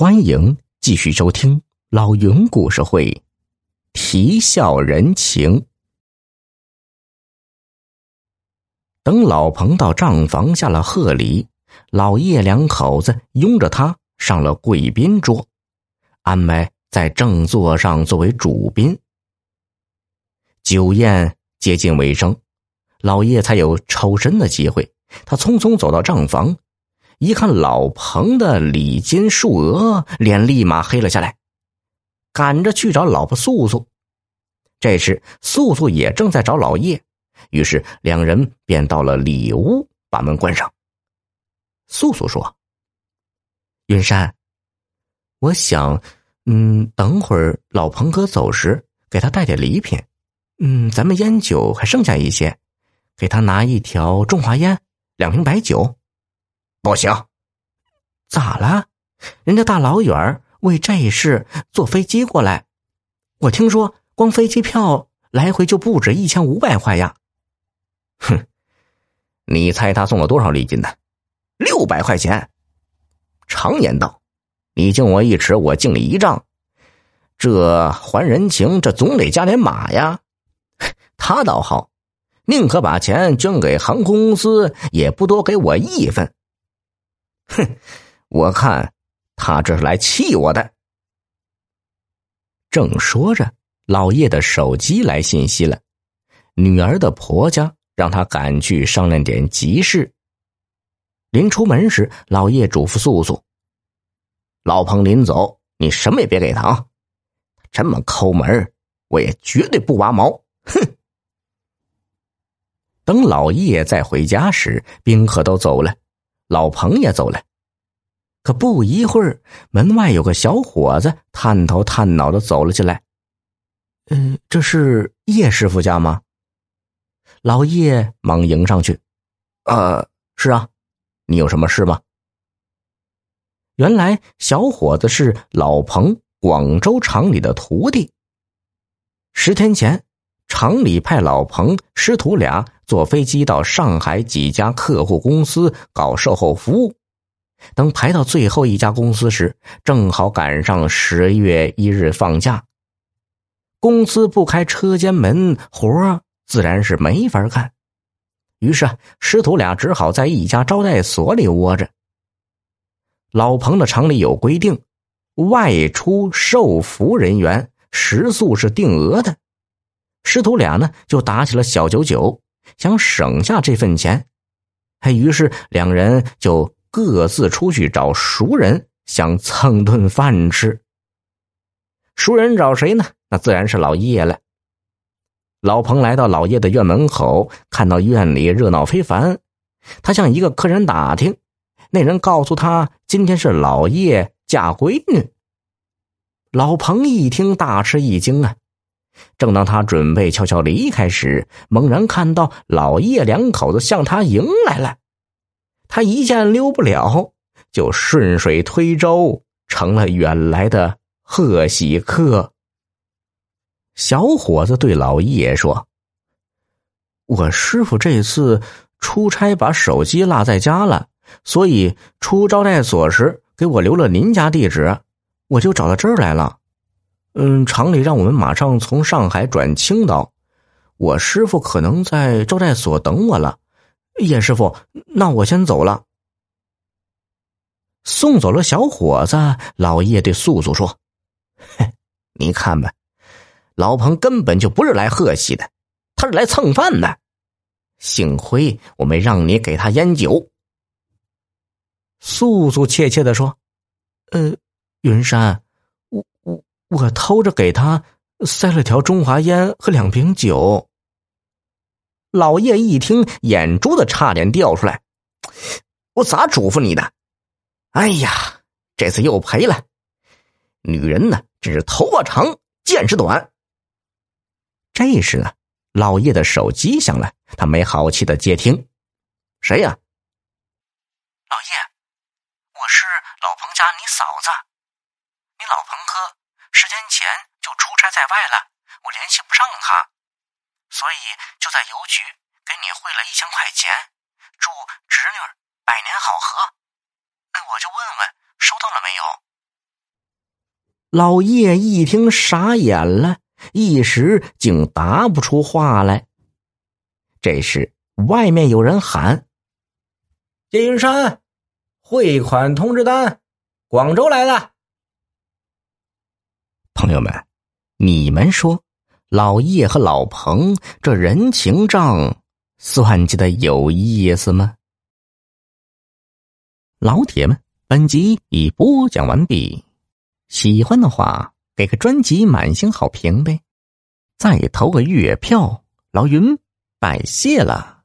欢迎继续收听老云故事会，啼笑人情。等老彭到账房下了贺礼，老叶两口子拥着他上了贵宾桌，安排在正座上作为主宾。酒宴接近尾声，老叶才有抽身的机会。他匆匆走到账房。一看老彭的礼金数额，脸立马黑了下来，赶着去找老婆素素。这时素素也正在找老叶，于是两人便到了里屋，把门关上。素素说：“云山，我想，嗯，等会儿老彭哥走时，给他带点礼品。嗯，咱们烟酒还剩下一些，给他拿一条中华烟，两瓶白酒。”不行，咋了？人家大老远为这事坐飞机过来，我听说光飞机票来回就不止一千五百块呀。哼，你猜他送了多少礼金呢？六百块钱。常言道，你敬我一尺，我敬你一丈。这还人情，这总得加点码呀。他倒好，宁可把钱捐给航空公司，也不多给我一分。哼，我看他这是来气我的。正说着，老叶的手机来信息了，女儿的婆家让他赶去商量点急事。临出门时，老叶嘱咐素素：“老彭临走，你什么也别给他啊！这么抠门，我也绝对不挖毛。”哼！等老叶再回家时，宾客都走了。老彭也走了，可不一会儿，门外有个小伙子探头探脑的走了进来。嗯，这是叶师傅家吗？老叶忙迎上去。呃，是啊，你有什么事吗？原来小伙子是老彭广州厂里的徒弟。十天前，厂里派老彭师徒俩。坐飞机到上海几家客户公司搞售后服务，等排到最后一家公司时，正好赶上十月一日放假。公司不开车间门，活自然是没法干。于是师徒俩只好在一家招待所里窝着。老彭的厂里有规定，外出受服人员食宿是定额的，师徒俩呢就打起了小九九。想省下这份钱，哎，于是两人就各自出去找熟人，想蹭顿饭吃。熟人找谁呢？那自然是老叶了。老彭来到老叶的院门口，看到院里热闹非凡，他向一个客人打听，那人告诉他，今天是老叶嫁闺女。老彭一听，大吃一惊啊！正当他准备悄悄离开时，猛然看到老叶两口子向他迎来了。他一见溜不了，就顺水推舟，成了远来的贺喜客。小伙子对老叶说：“我师傅这次出差把手机落在家了，所以出招待所时给我留了您家地址，我就找到这儿来了。”嗯，厂里让我们马上从上海转青岛，我师傅可能在招待所等我了。叶师傅，那我先走了。送走了小伙子，老叶对素素说：“嘿，你看吧，老彭根本就不是来贺喜的，他是来蹭饭的。幸亏我没让你给他烟酒。”素素怯怯的说：“呃，云山。”我偷着给他塞了条中华烟和两瓶酒。老叶一听，眼珠子差点掉出来。我咋嘱咐你的？哎呀，这次又赔了。女人呢，真是头发长见识短。这时呢，老叶的手机响了，他没好气的接听：“谁呀？”“老叶，我是老彭家你嫂子，你老彭哥。”十天前就出差在外了，我联系不上他，所以就在邮局给你汇了一千块钱，祝侄女百年好合。那我就问问收到了没有？老叶一听傻眼了，一时竟答不出话来。这时，外面有人喊：“金云山，汇款通知单，广州来的。”朋友们，你们说，老叶和老彭这人情账算计的有意思吗？老铁们，本集已播讲完毕，喜欢的话给个专辑满星好评呗，再投个月票，老云拜谢了。